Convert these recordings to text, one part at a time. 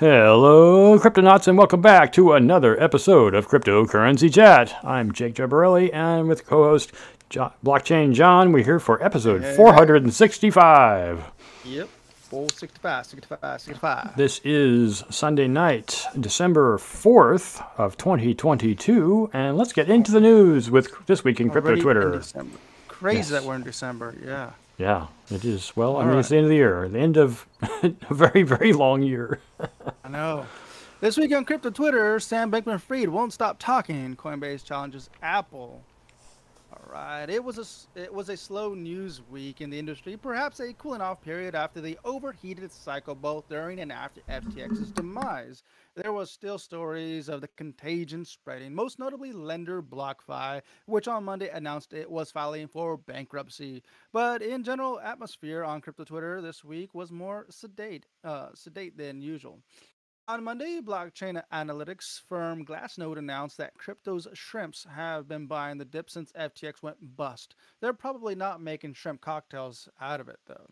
Hello, Cryptonauts, and welcome back to another episode of Cryptocurrency Chat. I'm Jake Jabarelli, and with co-host jo- Blockchain John, we're here for episode 465. Yep. 465, 65, 65. This is Sunday night, December 4th of 2022, and let's get into the news with this week in Crypto Already in Twitter. December. Crazy Yes. that we're in December. Yeah. Yeah, it is. Well, I All mean, it's the end of the year, the end of a very, very long year. I know. This week on Crypto Twitter, Sam Bankman Fried won't stop talking. Coinbase challenges Apple. Right. It was a it was a slow news week in the industry, perhaps a cooling off period after the overheated cycle both during and after FTX's demise. There was still stories of the contagion spreading, most notably lender BlockFi, which on Monday announced it was filing for bankruptcy. But in general, atmosphere on crypto Twitter this week was more sedate, uh, sedate than usual. On Monday, blockchain analytics firm Glassnode announced that crypto's shrimps have been buying the dip since FTX went bust. They're probably not making shrimp cocktails out of it, though.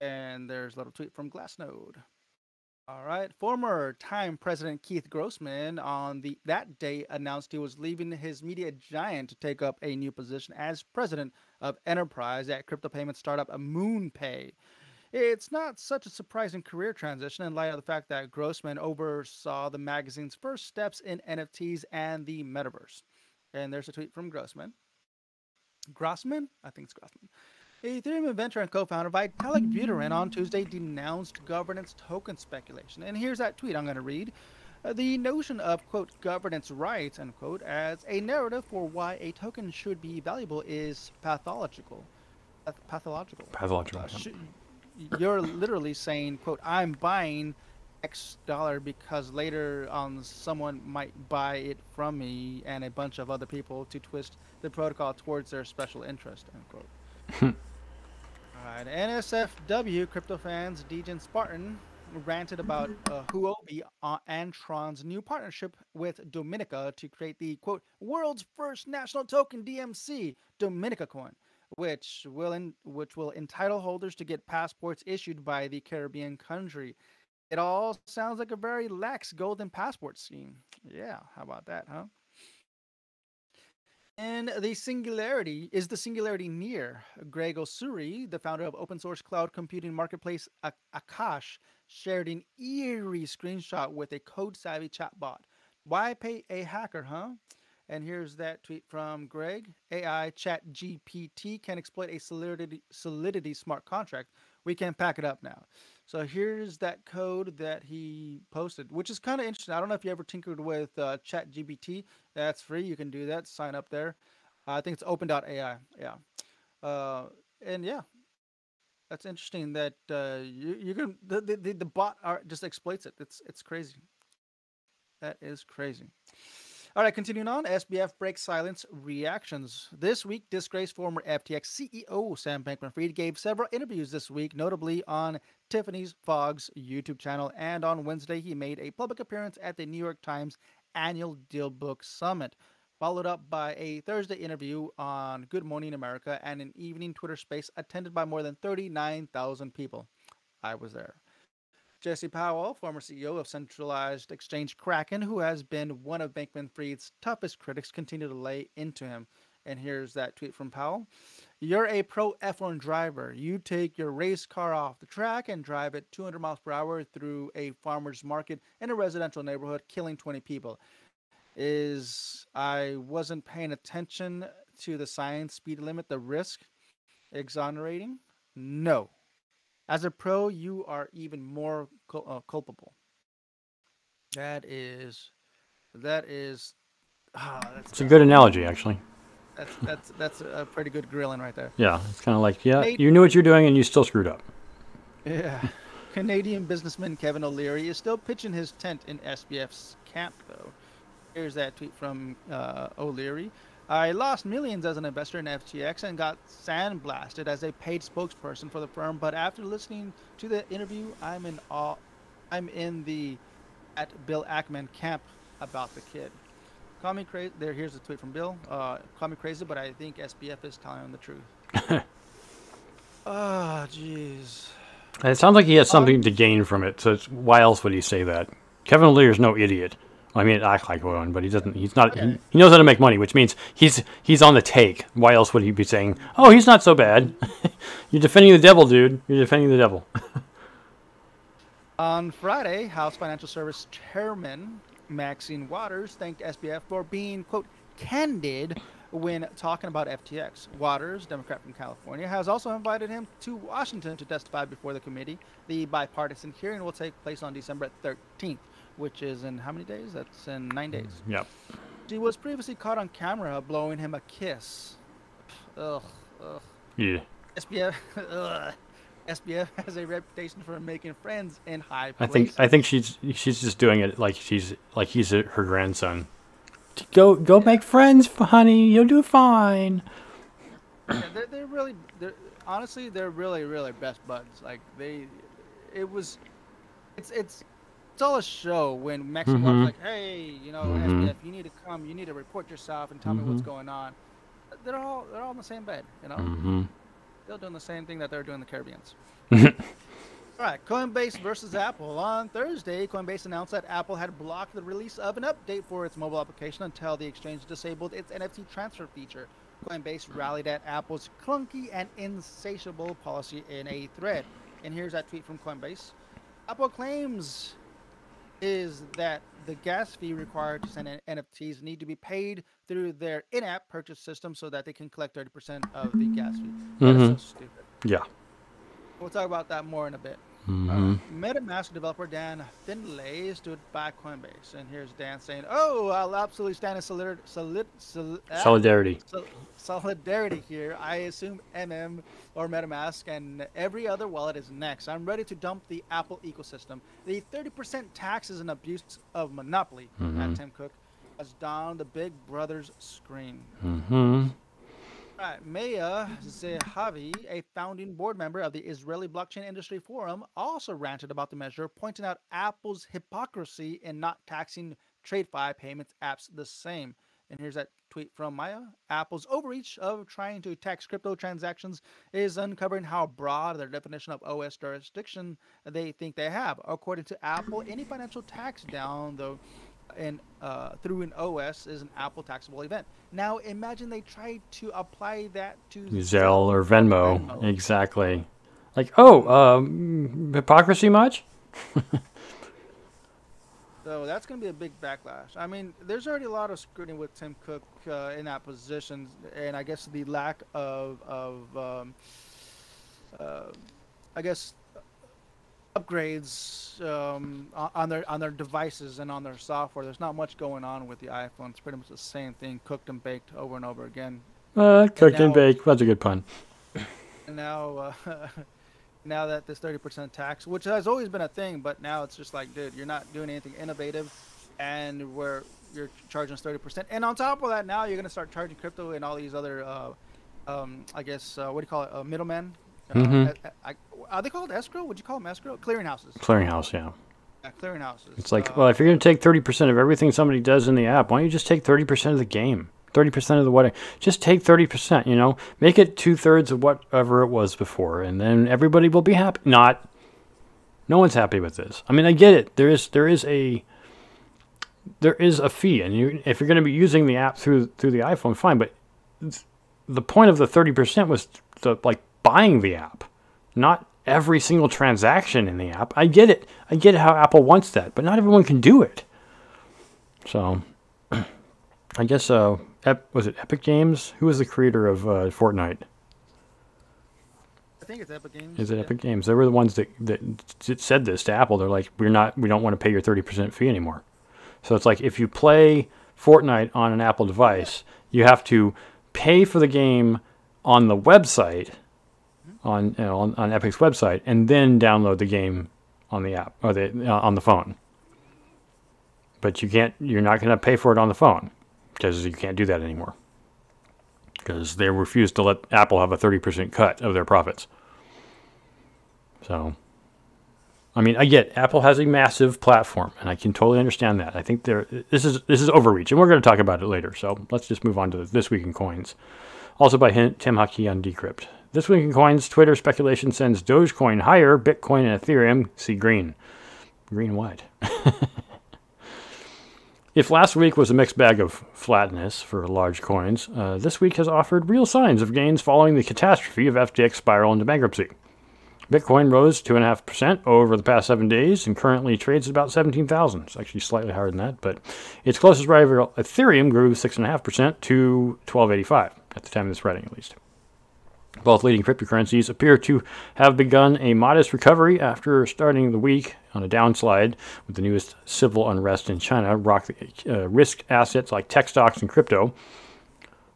And there's a little tweet from Glassnode. All right. Former Time President Keith Grossman on the that day announced he was leaving his media giant to take up a new position as president of enterprise at crypto payment startup MoonPay. It's not such a surprising career transition in light of the fact that Grossman oversaw the magazine's first steps in NFTs and the metaverse. And there's a tweet from Grossman. Grossman? I think it's Grossman. Ethereum inventor and co-founder Vitalik Buterin on Tuesday denounced governance token speculation. And here's that tweet I'm going to read. Uh, the notion of, quote, governance rights, unquote, as a narrative for why a token should be valuable is pathological. Pathological. Pathological. Uh, sh- you're literally saying, quote, I'm buying X dollar because later on someone might buy it from me and a bunch of other people to twist the protocol towards their special interest, unquote. All right, NSFW crypto fans, Dejan Spartan ranted about uh, Huobi uh, and Tron's new partnership with Dominica to create the quote world's first national token DMC, Dominica Coin, which will in, which will entitle holders to get passports issued by the Caribbean country. It all sounds like a very lax golden passport scheme. Yeah, how about that, huh? And the singularity is the singularity near. Greg Osuri, the founder of open source cloud computing marketplace Akash, shared an eerie screenshot with a code savvy chatbot. Why pay a hacker, huh? And here's that tweet from Greg. AI chat GPT can exploit a solidity, solidity smart contract. We can pack it up now. So here's that code that he posted, which is kind of interesting. I don't know if you ever tinkered with uh, chat GPT. That's free. You can do that. Sign up there. I think it's open.ai. Yeah. Uh, and yeah, that's interesting that uh, you, you can, the, the, the, the bot are, just exploits it. It's, it's crazy. That is crazy. All right, continuing on, SBF breaks silence reactions. This week, disgraced former FTX CEO Sam Bankman Fried gave several interviews this week, notably on Tiffany's Fong's YouTube channel. And on Wednesday, he made a public appearance at the New York Times annual DealBook Summit, followed up by a Thursday interview on Good Morning America and an evening Twitter space attended by more than 39,000 people. I was there. Jesse Powell, former CEO of centralized exchange Kraken, who has been one of Bankman Fried's toughest critics, continue to lay into him. And here's that tweet from Powell. You're a pro F1 driver. You take your race car off the track and drive it 200 miles per hour through a farmer's market in a residential neighborhood, killing 20 people. Is I wasn't paying attention to the science speed limit, the risk exonerating? No. As a pro, you are even more cul- uh, culpable. That is, that is, ah, that's It's a good analogy, actually. that's that's that's a pretty good grilling right there. Yeah, it's kind of like, yeah, Nate- you knew what you're doing and you still screwed up. Yeah. Canadian businessman Kevin O'Leary is still pitching his tent in SBF's camp, though. Here's that tweet from uh, O'Leary. I lost millions as an investor in FTX and got sandblasted as a paid spokesperson for the firm. But after listening to the interview, I'm in awe. I'm in the at Bill Ackman camp about the kid. Call me crazy. There, here's a tweet from Bill. Uh, call me crazy, but I think SBF is telling the truth. Ah, jeez. It sounds like he has something to gain from it. So it's, why else would he say that? Kevin O'Leary's no idiot. I mean, act like one, but he doesn't. He's not. He, he knows how to make money, which means he's he's on the take. Why else would he be saying, "Oh, he's not so bad"? You're defending the devil, dude. You're defending the devil. On Friday, House Financial Service Chairman Maxine Waters thanked SBF for being, quote, candid when talking about FTX. Waters, Democrat from California, has also invited him to Washington to testify before the committee. The bipartisan hearing will take place on December 13th, which is in how many days? That's in nine days. Mm, yep. She was previously caught on camera blowing him a kiss. Ugh. Ugh. Yeah. SBF. Ugh. SBF has a reputation for making friends in high Places. I think I think she's she's just doing it like she's like he's her grandson. Go go make friends, honey. You'll do fine. Yeah, they're, they're really, they're, honestly, they're really, really best buds. Like they, it was, it's it's it's all a show when Mexico Mhm. was like, hey, you know, Mhm. SBF, you need to come, you need to report yourself and tell me what's going on. They're all they're all in the same bed, you know. Mm-hmm. Still doing the same thing that they're doing in the Caribbeans. All right, Coinbase versus Apple. On Thursday, Coinbase announced that Apple had blocked the release of an update for its mobile application until the exchange disabled its NFT transfer feature. Coinbase rallied at Apple's clunky and insatiable policy in a thread. And here's that tweet from Coinbase. Apple claims is that the gas fee required to send in NFTs need to be paid through their in-app purchase system so that they can collect 30% of the gas fee. That is so mm-hmm. stupid. Yeah. We'll talk about that more in a bit. Mm-hmm. MetaMask developer Dan Finlay stood by Coinbase, and here's Dan saying, "Oh, I'll absolutely stand in solid, solid, solid, ah, Solidarity. sol- solidarity here. I assume MM or MetaMask and every other wallet is next. I'm ready to dump the Apple ecosystem. The 30% tax is an abuse of monopoly." At Tim Cook as down the Big Brother's screen. Mm-hmm. All right, Maya Zehavi, a founding board member of the Israeli Blockchain Industry Forum, also ranted about the measure, pointing out Apple's hypocrisy in not taxing TradFi payments apps the same. And here's that tweet from Maya. Apple's overreach of trying to tax crypto transactions is uncovering how broad their definition of OS jurisdiction they think they have. According to Apple, any financial tax down the and uh, through an OS is an Apple taxable event. Now imagine they tried to apply that to Zelle or Venmo. Exactly. Like, oh, um, hypocrisy much? So that's going to be a big backlash. I mean, there's already a lot of scrutiny with Tim Cook uh, in that position, and I guess the lack of of um, uh, I guess upgrades um, on their on their devices and on their software. There's not much going on with the iPhone. It's pretty much the same thing, cooked and baked over and over again. Uh, cooked and now- baked. That's a good pun. And now, uh, now that this 30% tax, which has always been a thing, but now it's just like, dude, you're not doing anything innovative, and where you're charging us 30%. And on top of that, now you're gonna start charging crypto and all these other, uh, um, I guess, uh, what do you call it, uh, middlemen? Uh, Mhm. I- I- are they called escrow? Would you call them escrow? Clearinghouses. Clearinghouse, yeah. Yeah, clearinghouses. It's like, Uh, well, if you're going to take 30% of everything somebody does in the app, why don't you just take 30% of the game? 30% of the what? Just take 30%, you know? Make it two thirds of whatever it was before, and then everybody will be happy. Not. No one's happy with this. I mean, I get it. There is there is a there is a fee, and you if you're going to be using the app through through the iPhone, fine. But the point of the 30% was the like buying the app, not every single transaction in the app. I get it. I get how Apple wants that, but not everyone can do it. So, I guess uh, Ep- was it Epic Games? Who was the creator of uh, Fortnite? I think it's Epic Games. Is it yeah. Epic Games? They were the ones that, that said this to Apple. They're like, we're not, we don't want to pay your thirty percent fee anymore. So it's like if you play Fortnite on an Apple device, you have to pay for the game on the website, on you know, on, on Epic's website, and then download the game on the app or the uh, on the phone. But you can't. You're not going to pay for it on the phone because you can't do that anymore. Because they refuse to let Apple have a thirty percent cut of their profits. So, I mean, I get Apple has a massive platform, and I can totally understand that. I think there this is this is overreach, and we're going to talk about it later. So let's just move on to this week in coins. Also by Tim Hakki on Decrypt. This week in coins, Twitter speculation sends Dogecoin higher, Bitcoin and Ethereum see green. Green what? if last week was a mixed bag of flatness for large coins, uh, this week has offered real signs of gains following the catastrophe of FTX spiral into bankruptcy. Bitcoin rose 2.5% over the past seven days and currently trades at about 17,000. It's actually slightly higher than that, but its closest rival, Ethereum, grew 6.5% to 1285 at the time of this writing, at least. Both leading cryptocurrencies appear to have begun a modest recovery after starting the week on a downslide, with the newest civil unrest in China rock, uh, risk assets like tech stocks and crypto.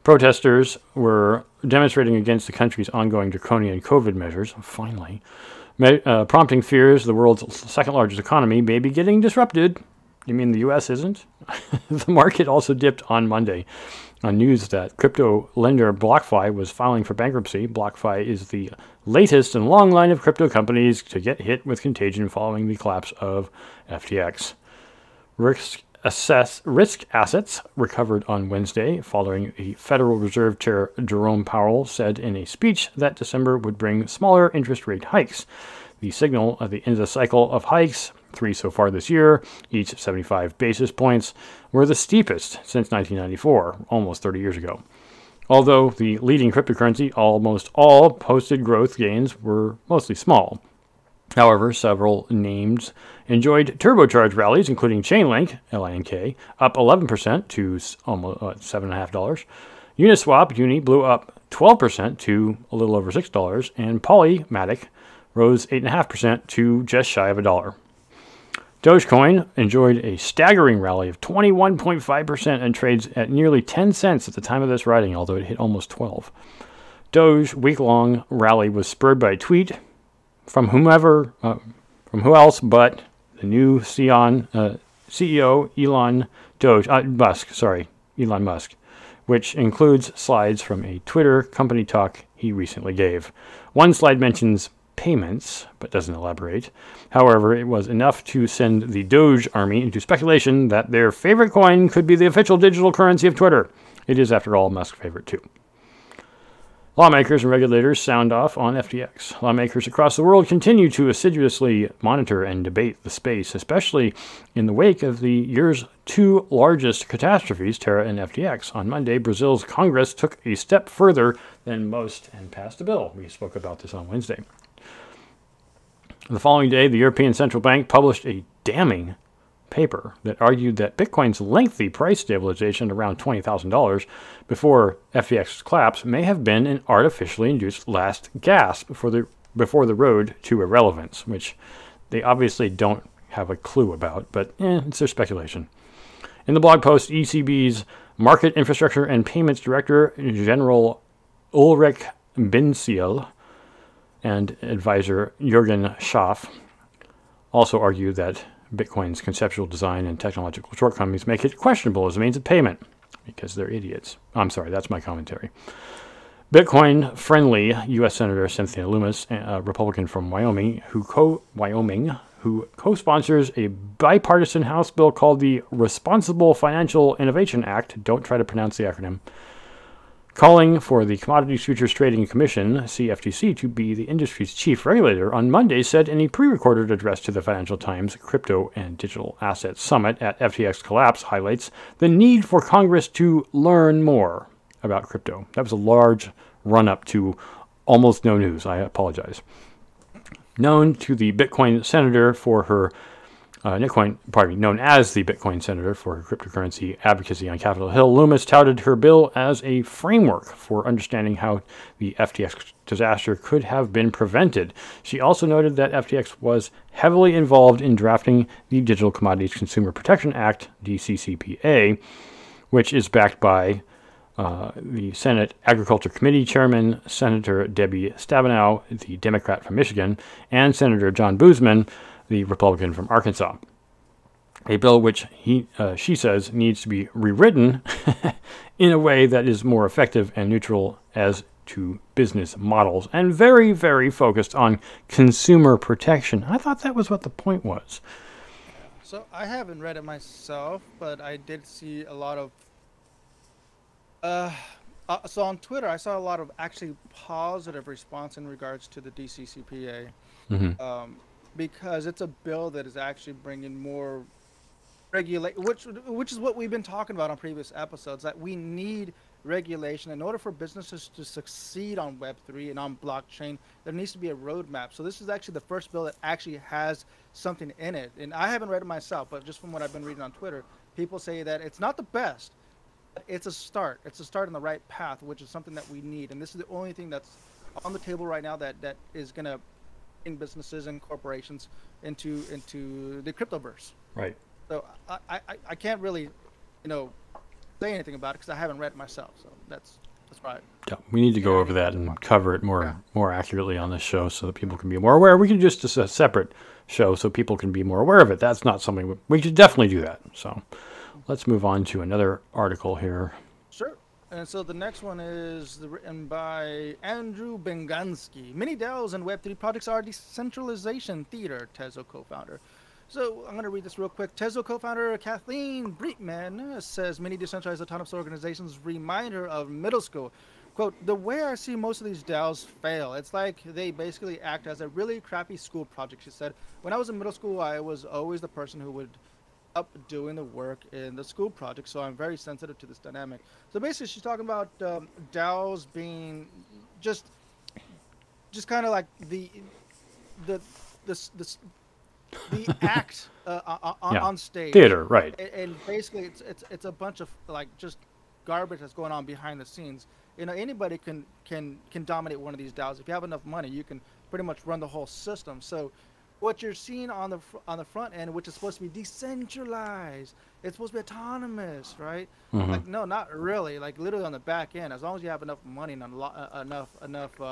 Protesters were demonstrating against the country's ongoing draconian COVID measures, finally, uh, prompting fears the world's second largest economy may be getting disrupted. You mean the U.S. isn't? the market also dipped on Monday on news that crypto lender BlockFi was filing for bankruptcy. BlockFi is the latest in a long line of crypto companies to get hit with contagion following the collapse of FTX. Risk assess risk assets recovered on Wednesday following the Federal Reserve Chair Jerome Powell said in a speech that December would bring smaller interest rate hikes. The signal at the end of the cycle of hikes, three so far this year, each 75 basis points, were the steepest since 1994, almost 30 years ago. Although the leading cryptocurrency, almost all posted growth gains were mostly small. However, several names enjoyed turbocharged rallies, including Chainlink, LINK, up 11% to almost uh, $7.5. Uniswap, Uni, blew up 12% to a little over $6, and Polymatic rose 8.5% to just shy of a dollar. Dogecoin enjoyed a staggering rally of 21.5% and trades at nearly 10 cents at the time of this writing, although it hit almost 12. Doge week long rally was spurred by a tweet from whomever, uh, from who else but the new Sion, uh, CEO Elon Doge, uh, Musk, sorry, Elon Musk, which includes slides from a Twitter company talk he recently gave. One slide mentions payments, but doesn't elaborate. However, it was enough to send the Doge army into speculation that their favorite coin could be the official digital currency of Twitter. It is, after all, Musk's favorite too. Lawmakers and regulators sound off on FTX. Lawmakers across the world continue to assiduously monitor and debate the space, especially in the wake of the year's two largest catastrophes, Terra and FTX. On Monday, Brazil's Congress took a step further than most and passed a bill. We spoke about this on Wednesday. The following day, the European Central Bank published a damning paper that argued that Bitcoin's lengthy price stabilization around $20,000 before FTX's collapse may have been an artificially induced last gasp before the, before the road to irrelevance, which they obviously don't have a clue about, but eh, it's their speculation. In the blog post, ECB's Market Infrastructure and Payments Director General Ulrich Bindseil and advisor Jurgen Schaaf also argued that Bitcoin's conceptual design and technological shortcomings make it questionable as a means of payment because they're idiots. I'm sorry, that's my commentary. Bitcoin friendly U.S. Senator Cynthia Lummis, a Republican from Wyoming, who co Wyoming, who co-sponsors a bipartisan House bill called the Responsible Financial Innovation Act. Don't try to pronounce the acronym calling for the Commodities Futures Trading Commission, CFTC, to be the industry's chief regulator, on Monday said in a pre recorded address to the Financial Times Crypto and Digital Assets Summit at FTX Collapse highlights the need for Congress to learn more about crypto. That was a large run up to almost no news. I apologize. Known to the Bitcoin senator for her uh, Bitcoin, pardon me, known as the Bitcoin Senator for cryptocurrency advocacy on Capitol Hill, Lummis touted her bill as a framework for understanding how the FTX disaster could have been prevented. She also noted that FTX was heavily involved in drafting the Digital Commodities Consumer Protection Act, DCCPA, which is backed by uh, the Senate Agriculture Committee Chairman, Senator Debbie Stabenow, the Democrat from Michigan, and Senator John Boozman, the Republican from Arkansas. A bill which he, uh, she says needs to be rewritten in a way that is more effective and neutral as to business models and very, very focused on consumer protection. I thought that was what the point was. So I haven't read it myself, but I did see a lot of uh, Uh, so on Twitter, I saw a lot of actually positive response in regards to the DCCPA, Mhm. um, because it's a bill that is actually bringing more regulate, which which is what we've been talking about on previous episodes. That we need regulation in order for businesses to succeed on Web three and on blockchain. There needs to be a roadmap. So this is actually the first bill that actually has something in it, and I haven't read it myself, but just from what I've been reading on Twitter, people say that it's not the best, it's a start. It's a start on the right path, which is something that we need. And this is the only thing that's on the table right now that that is going to businesses and corporations into into the cryptoverse. Right. So I I, I- can't really, you know, say anything about it because I haven't read it myself. So that's that's right. Yeah, we need to go over that and cover it more more accurately on this show so that people can be more aware. We can just do a separate show so people can be more aware of it. That's not something we, we should definitely do that. So let's move on to another article here. Sure. And so the next one is written by Andrew Bengansky. Many DAOs and Web3 projects are decentralization theater, Tezo co-founder. So I'm going to read this real quick. Tezo co-founder Kathleen Breitman says many decentralized autonomous organizations remind her of middle school. Quote, the way I see most of these DAOs fail, it's like they basically act as a really crappy school project, she said. When I was in middle school, I was always the person who would up doing the work in the school project, so I'm very sensitive to this dynamic. So basically, she's talking about um, DAOs being just, just kind of like the, the, this, this, the act uh, on, on- Yeah. on stage. Theater, right. A- and basically it's it's it's a bunch of like just garbage that's going on behind the scenes you know anybody can can can dominate one of these DAOs if you have enough money you can pretty much run the whole system so what you're seeing on the fr- on the front end which is supposed to be decentralized it's supposed to be autonomous right Mhm. like no not really like literally on the back end as long as you have enough money and uh, enough enough uh,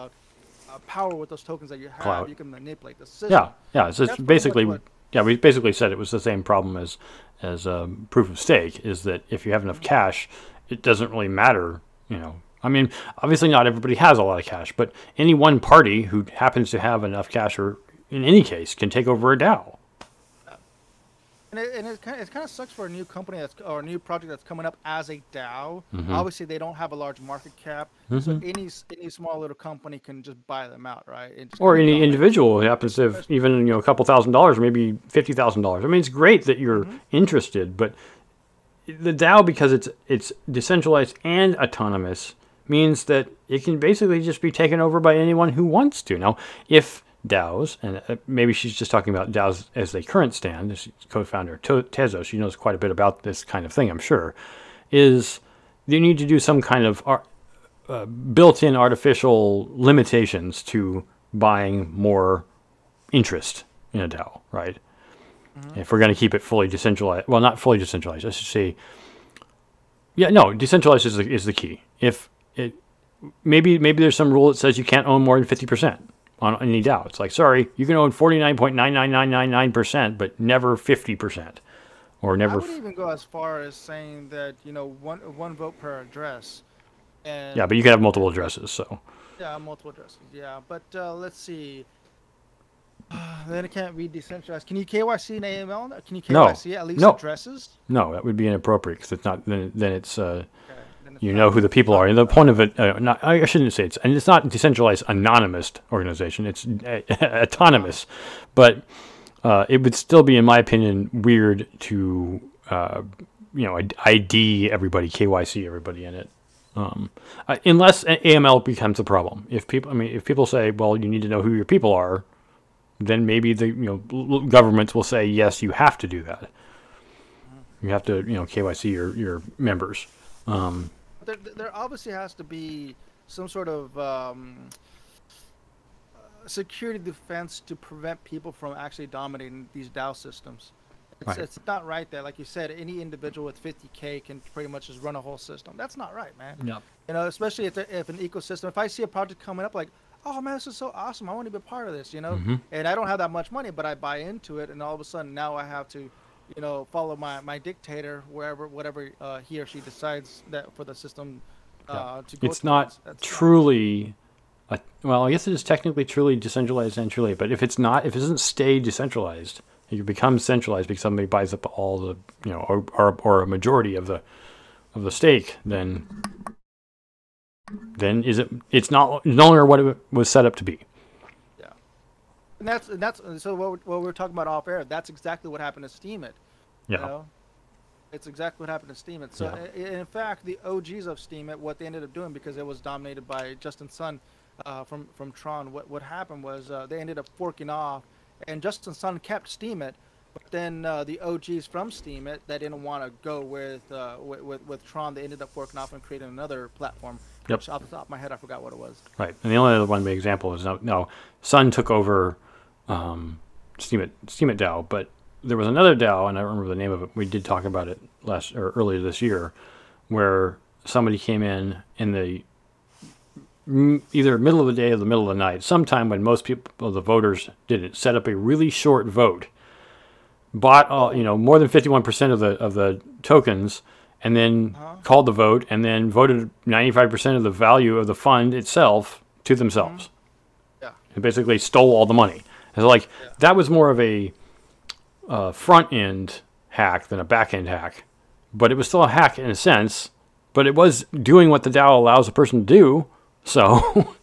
uh, power with those tokens that you have Clout. you can manipulate the system Yeah, yeah. It's, it's That's pretty much basically what- yeah. We basically said it was the same problem as as um, proof of stake. Is that if you have enough cash, it doesn't really matter. You know, I mean, obviously not everybody has a lot of cash, but any one party who happens to have enough cash, or in any case, can take over a DAO. And it, and it kind of, it kind of sucks for a new company that's or a new project that's coming up as a DAO. Mhm. Obviously, they don't have a large market cap, so Mhm. any any small little company can just buy them out, right? Or any individual who happens to have even you know a couple thousand dollars, maybe fifty thousand dollars. I mean, it's great that you're interested, but the DAO because it's it's decentralized and autonomous means that it can basically just be taken over by anyone who wants to. Now, if DAOs, and uh, maybe she's just talking about DAOs as they current stand, she's co-founder Tezo, she knows quite a bit about this kind of thing, I'm sure, is you need to do some kind of ar- uh, built-in artificial limitations to buying more interest in a DAO, right? If we're going to keep it fully decentralized, well, not fully decentralized, I should say. Yeah, no, decentralized is the, is the key. If it maybe maybe there's some rule that says you can't own more than fifty percent on any DAO. It's like, sorry, you can own forty nine point nine nine nine nine nine percent, but never fifty percent, or I never. would even go as far as saying that you know one one vote per address. And yeah, but you can have multiple addresses. So Yeah, multiple addresses. Yeah, but uh, let's see. then it can't be decentralized. Can you KYC an AML? Can you No. KYC at least No. addresses? no, that would be inappropriate because it's not. Then then it's. Uh, then it's you know who the people are. And the point of it, uh, not, I shouldn't say it's, and it's not decentralized anonymous organization. It's uh, autonomous, but uh, it would still be, in my opinion, weird to uh, you know ID everybody, KYC everybody in it. Um, unless AML becomes a problem. If people, I mean, if people say, well, you need to know who your people are, then maybe the you know governments will say, yes, you have to do that. You have to, you know, KYC your your members. Um, there, there obviously has to be some sort of um, uh, security defense to prevent people from actually dominating these DAO systems. It's, Right. it's not right there. Like you said, any individual with 50K can pretty much just run a whole system. That's not right, man. Yeah. You know, especially if, if an ecosystem, if I see a project coming up like, oh man, this is so awesome. I want to be a part of this, you know? Mhm. And I don't have that much money, but I buy into it. And all of a sudden now I have to, you know, follow my, my dictator wherever, whatever uh, he or she decides that for the system uh, to go it's not. That's truly a, well i guess it is technically truly decentralized and truly but if it's not if it doesn't stay decentralized it becomes centralized because somebody buys up all the you know or, or, or a majority of the of the stake then then is it? It's not no longer what it was set up to be. And that's and that's so what, we- what we were talking about off air. That's exactly what happened to Steemit. Yeah. You know? It's exactly what happened to Steemit. So Yeah. in fact, the OGs of Steemit, what they ended up doing because it was dominated by Justin Sun uh, from from Tron. What what happened was uh, they ended up forking off, and Justin Sun kept Steemit. But then uh, the OGs from Steemit that didn't want to go with, uh, with with with Tron, they ended up forking off and creating another platform. Yep. Which off the top of my head, I forgot what it was. Right. And the only other one big example is no, no Sun took over um, Steemit Steam it DAO, but there was another DAO, and I don't remember the name of it. We did talk about it last or earlier this year, where somebody came in in the m- either middle of the day or the middle of the night, sometime when most people, the voters, didn't set up a really short vote, bought all, you know more than fifty one percent of the of the tokens, and then Uh-huh. called the vote, and then voted ninety five percent of the value of the fund itself to themselves. Yeah. and basically stole all the money. And so, like that was more of a uh, front end hack than a back end hack, but it was still a hack in a sense. But it was doing what the DAO allows a person to do. So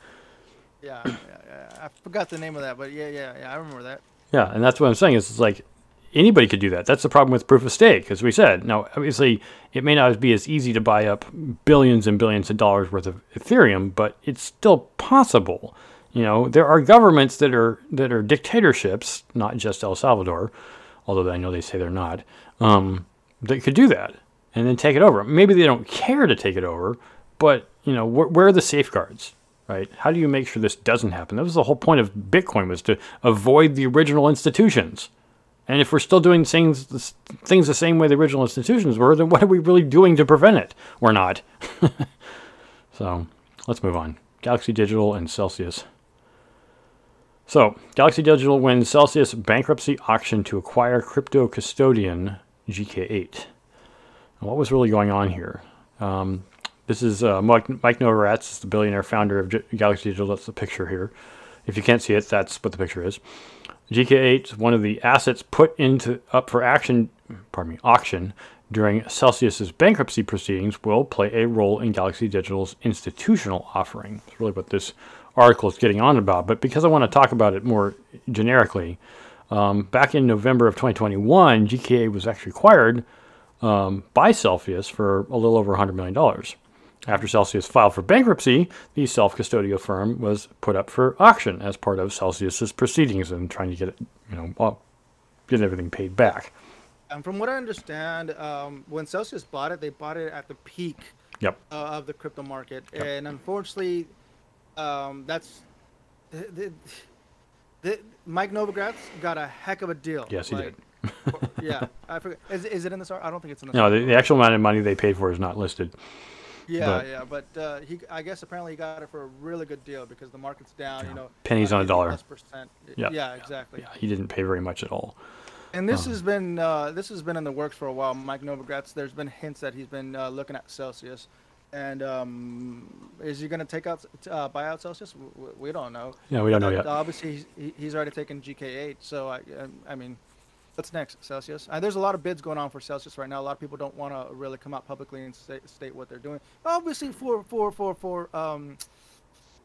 Yeah, yeah, yeah. I forgot the name of that, but yeah, yeah, yeah. I remember that. yeah, and that's what I'm saying is it's like anybody could do that. That's the problem with proof of stake, as we said. Now, obviously, it may not be as easy to buy up billions and billions of dollars worth of Ethereum, but it's still possible. You know, there are governments that are that are dictatorships, not just El Salvador, although I know they say they're not, um, that could do that and then take it over. Maybe they don't care to take it over, but you know, wh- where are the safeguards? Right? How do you make sure this doesn't happen? That was the whole point of Bitcoin was to avoid the original institutions. And if we're still doing things things the same way the original institutions were, then what are we really doing to prevent it? We're not. so let's move on. Galaxy Digital and Celsius. So Galaxy Digital wins Celsius bankruptcy auction to acquire crypto custodian GK8. What was really going on here? Um, this is uh, Mike, Mike Novogratz, the billionaire founder of G- Galaxy Digital. That's the picture here. If you can't see it, that's what the picture is. GK8 is one of the assets put into up for action, pardon me, auction during Celsius's bankruptcy proceedings will play a role in Galaxy Digital's institutional offering. That's really what this article is getting on about. But because I want to talk about it more generically, um, back in November of 2021, GK8 was actually acquired um, by Celsius for a little over $100 million. After Celsius filed for bankruptcy, the self-custodial firm was put up for auction as part of Celsius's proceedings and trying to get it, you know, well, get everything paid back. And from what I understand, um, when Celsius bought it, they bought it at the peak Yep. uh, of the crypto market, and unfortunately, um, that's the, the, the, Mike Novogratz got a heck of a deal. Yes, he Like, yeah, I forget. Is, is it in the art? I don't think it's in this. No, article. the, the actual amount of money they paid for is not listed. Yeah, But- yeah, but uh, he, I guess apparently he got it for a really good deal because the market's down. You know, Pennies on a 50 dollar. Percent. Yeah. yeah, exactly. Yeah, he didn't pay very much at all. And this has been uh, this has been in the works for a while. Mike Novogratz. There's been hints that he's been uh, looking at Celsius, and um, is he going to take out uh, buy out Celsius? W- w- We don't know. Yeah, we don't know yet. Obviously, he's, he's already taken GK8. So I, I mean, what's next? Celsius. Uh, there's a lot of bids going on for Celsius right now. A lot of people don't want to really come out publicly and state, state what they're doing. Obviously, for for for for um,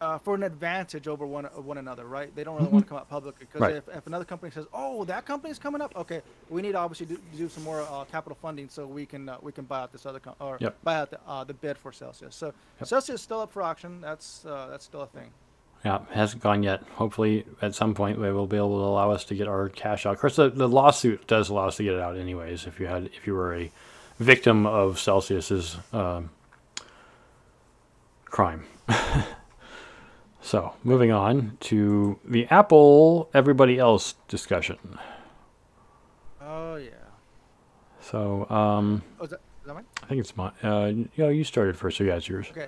uh, for an advantage over one one another, right? They don't really want to come out publicly because Right. if, if another company says, "Oh, that company's coming up," okay, we need to obviously do, do some more uh, capital funding so we can uh, we can buy out this other com- or Yep. buy out the, uh, the bid for Celsius. So Yep. Celsius is still up for auction. That's uh, that's still a thing. Yeah, it hasn't gone yet. Hopefully, at some point, they will be able to allow us to get our cash out. Of course, the, the lawsuit does allow us to get it out anyways. If you had, if you were a victim of Celsius's um, crime. so, moving on to the Apple everybody else discussion. Oh yeah. So, um, Oh, is that, is that mine? I think it's mine. Uh, you know, you started first, so yeah, it's yours. Okay.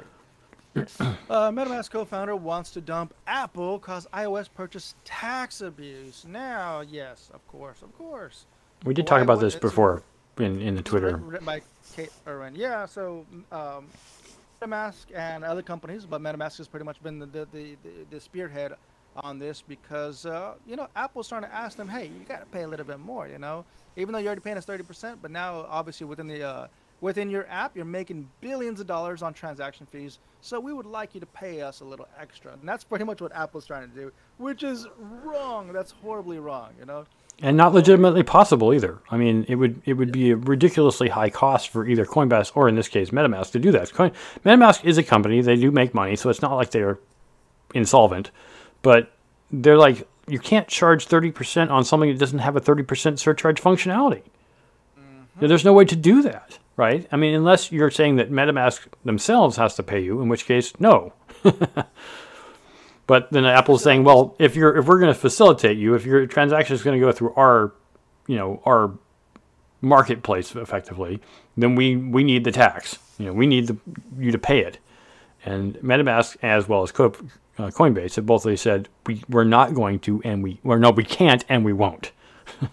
uh, MetaMask co-founder wants to dump Apple cause iOS purchase tax abuse. Now, yes, of course, of course. We did Why talk about this before in in the Twitter. by Kate Irwin. Yeah, so um, MetaMask and other companies, but MetaMask has pretty much been the the, the, the, spearhead on this because uh, you know Apple's starting to ask them, hey, you got to pay a little bit more, you know, even though you're already paying us thirty percent, but now obviously within the uh, Within your app, you're making billions of dollars on transaction fees, so we would like you to pay us a little extra. And that's pretty much what Apple's trying to do, which is wrong. That's horribly wrong, you know? And not legitimately possible either. I mean, it would it would be a ridiculously high cost for either Coinbase or in this case MetaMask to do that. Coin, MetaMask is a company; they do make money, so it's not like they're insolvent, but they're like you can't charge thirty percent on something that doesn't have a thirty percent surcharge functionality. Mm-hmm. There's no way to do that, right? I mean, unless you're saying that MetaMask themselves has to pay you, in which case, no. But then Apple's saying, well, if you're if we're going to facilitate you, if your transaction is going to go through our, you know, our marketplace effectively, then we we need the tax. You know, we need the, you to pay it. And MetaMask as well as uh, Coinbase have both they said we we're not going to, and we or no, we can't, and we won't.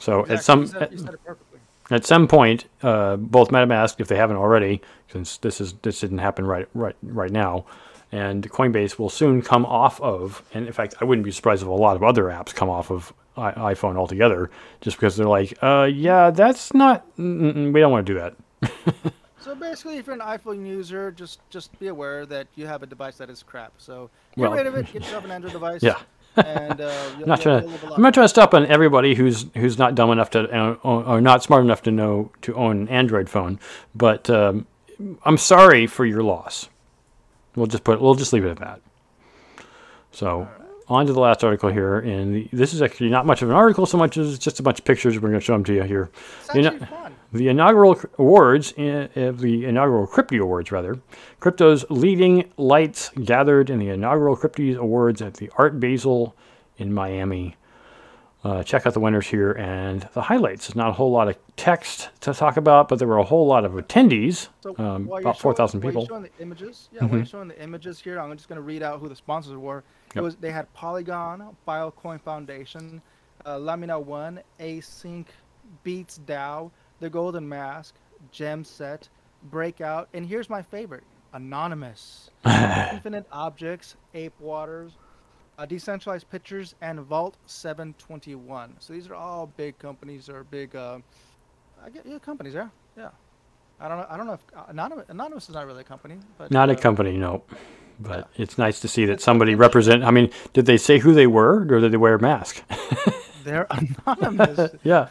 So at some You said, you said it perfectly. at some point, uh, both MetaMask, if they haven't already, since this is this didn't happen right right right now, and Coinbase will soon come off of. And in fact, I wouldn't be surprised if a lot of other apps come off of I- iPhone altogether, just because they're like, uh, yeah, that's not. We don't want to do that. So basically, if you're an iPhone user, just just be aware that you have a device that is crap. So get Well- rid of it. Get yourself an Android device. Yeah. And uh, you'll, I'm not trying. you'll live a To, I'm not trying to stop on everybody who's who's not dumb enough to uh, or or not smart enough to know to own an Android phone, but um, I'm sorry for your loss. We'll just put we'll just leave it at that. So on to the last article here, and the, this is actually not much of an article so much as just a bunch of pictures. We're going to show them to you here. It's You know- actually fun. The inaugural awards, uh, uh, the inaugural Crypto Awards, rather, crypto's leading lights gathered in the inaugural Crypto Awards at the Art Basel in Miami. Uh, check out the winners here and the highlights. There's not a whole lot of text to talk about, but there were a whole lot of attendees, so um, about 4,000 showing- while people. you're showing the images, yeah, while you're showing the images here, I'm just going to read out who the sponsors were. It Yep. was they had Polygon, Filecoin Foundation, uh, Lamina1, Async, Beats DAO, The Golden Mask, Gemset, Breakout, and here's my favorite: Anonymous, Infinite Objects, Ape Waters, uh, Decentralized Pictures, and Vault 721. So these are all big companies or big, uh, I get, yeah, companies. Yeah, yeah. I don't know. I don't know if uh, Anonymous, Anonymous is not really a company, but Not a uh, company, no. But it's nice to see that somebody represent. I mean, did they say who they were, or did they wear a mask? They're anonymous. yeah.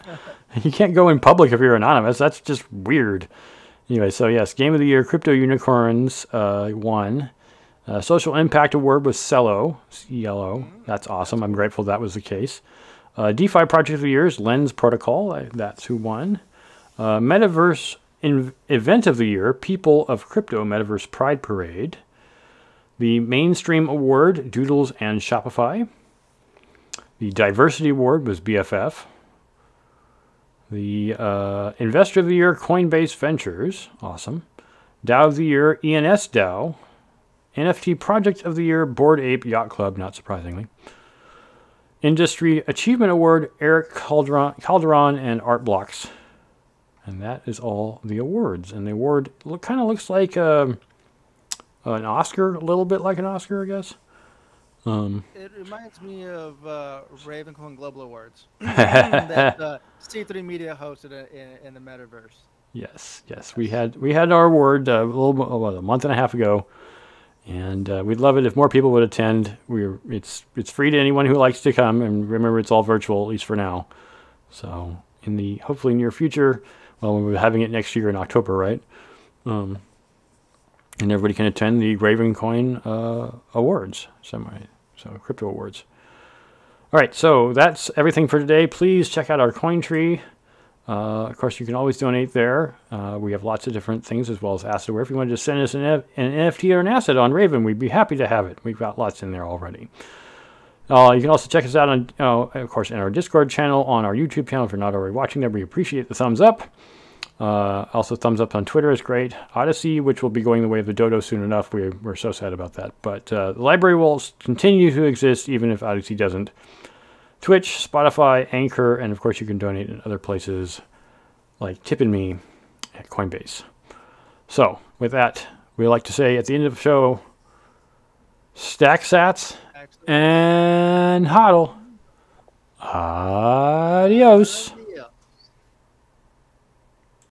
You can't go in public if you're anonymous. That's just weird. Anyway, so yes, Game of the Year, Crypto Unicorns uh, won. Uh, Social Impact Award was Celo, C-E-L-O. That's awesome. I'm grateful that was the case. Uh, DeFi Project of the Year is Lens Protocol. I, that's who won. Uh, Metaverse in- Event of the Year, People of Crypto Metaverse Pride Parade. The Mainstream Award, Doodles and Shopify. The Diversity Award was BFF. The uh, Investor of the Year, Coinbase Ventures. Awesome. DAO of the Year, ENS DAO. NFT Project of the Year, Bored Ape Yacht Club, not surprisingly. Industry Achievement Award, Erick Calderon, Calderon and Art Blocks. And that is all the awards. And the award look, kind of looks like um, an Oscar, a little bit like an Oscar, I guess. Um, It reminds me of uh, Ravencoin Global Awards that uh, C3 Media hosted in, in, in the metaverse. Yes, yes, we had we had our award uh, a little a month and a half ago, and uh, we'd love it if more people would attend. We're it's it's free to anyone who likes to come, and remember it's all virtual at least for now. So in the hopefully near future, well, we're having it next year in October, right? Um, and everybody can attend the Ravencoin uh, awards, semi so crypto awards. All right, so that's everything for today. Please check out our coin tree. Uh, of course, you can always donate there. Uh, we have lots of different things as well as assetware. If you want to just send us an, F- an NFT or an asset on Raven, we'd be happy to have it. We've got lots in there already. Uh, you can also check us out on, uh, of course, in our Discord channel, on our YouTube channel if you're not already watching there. We appreciate the thumbs up. Uh, also, thumbs up on Twitter is great. Odysee, which will be going the way of the dodo soon enough. We, we're so sad about that. But uh, the library will continue to exist even if Odysee doesn't. Twitch, Spotify, Anchor, and of course, you can donate in other places like Tippin.me at Coinbase. So, with that, we like to say at the end of the show, stack sats and hodl. Adios.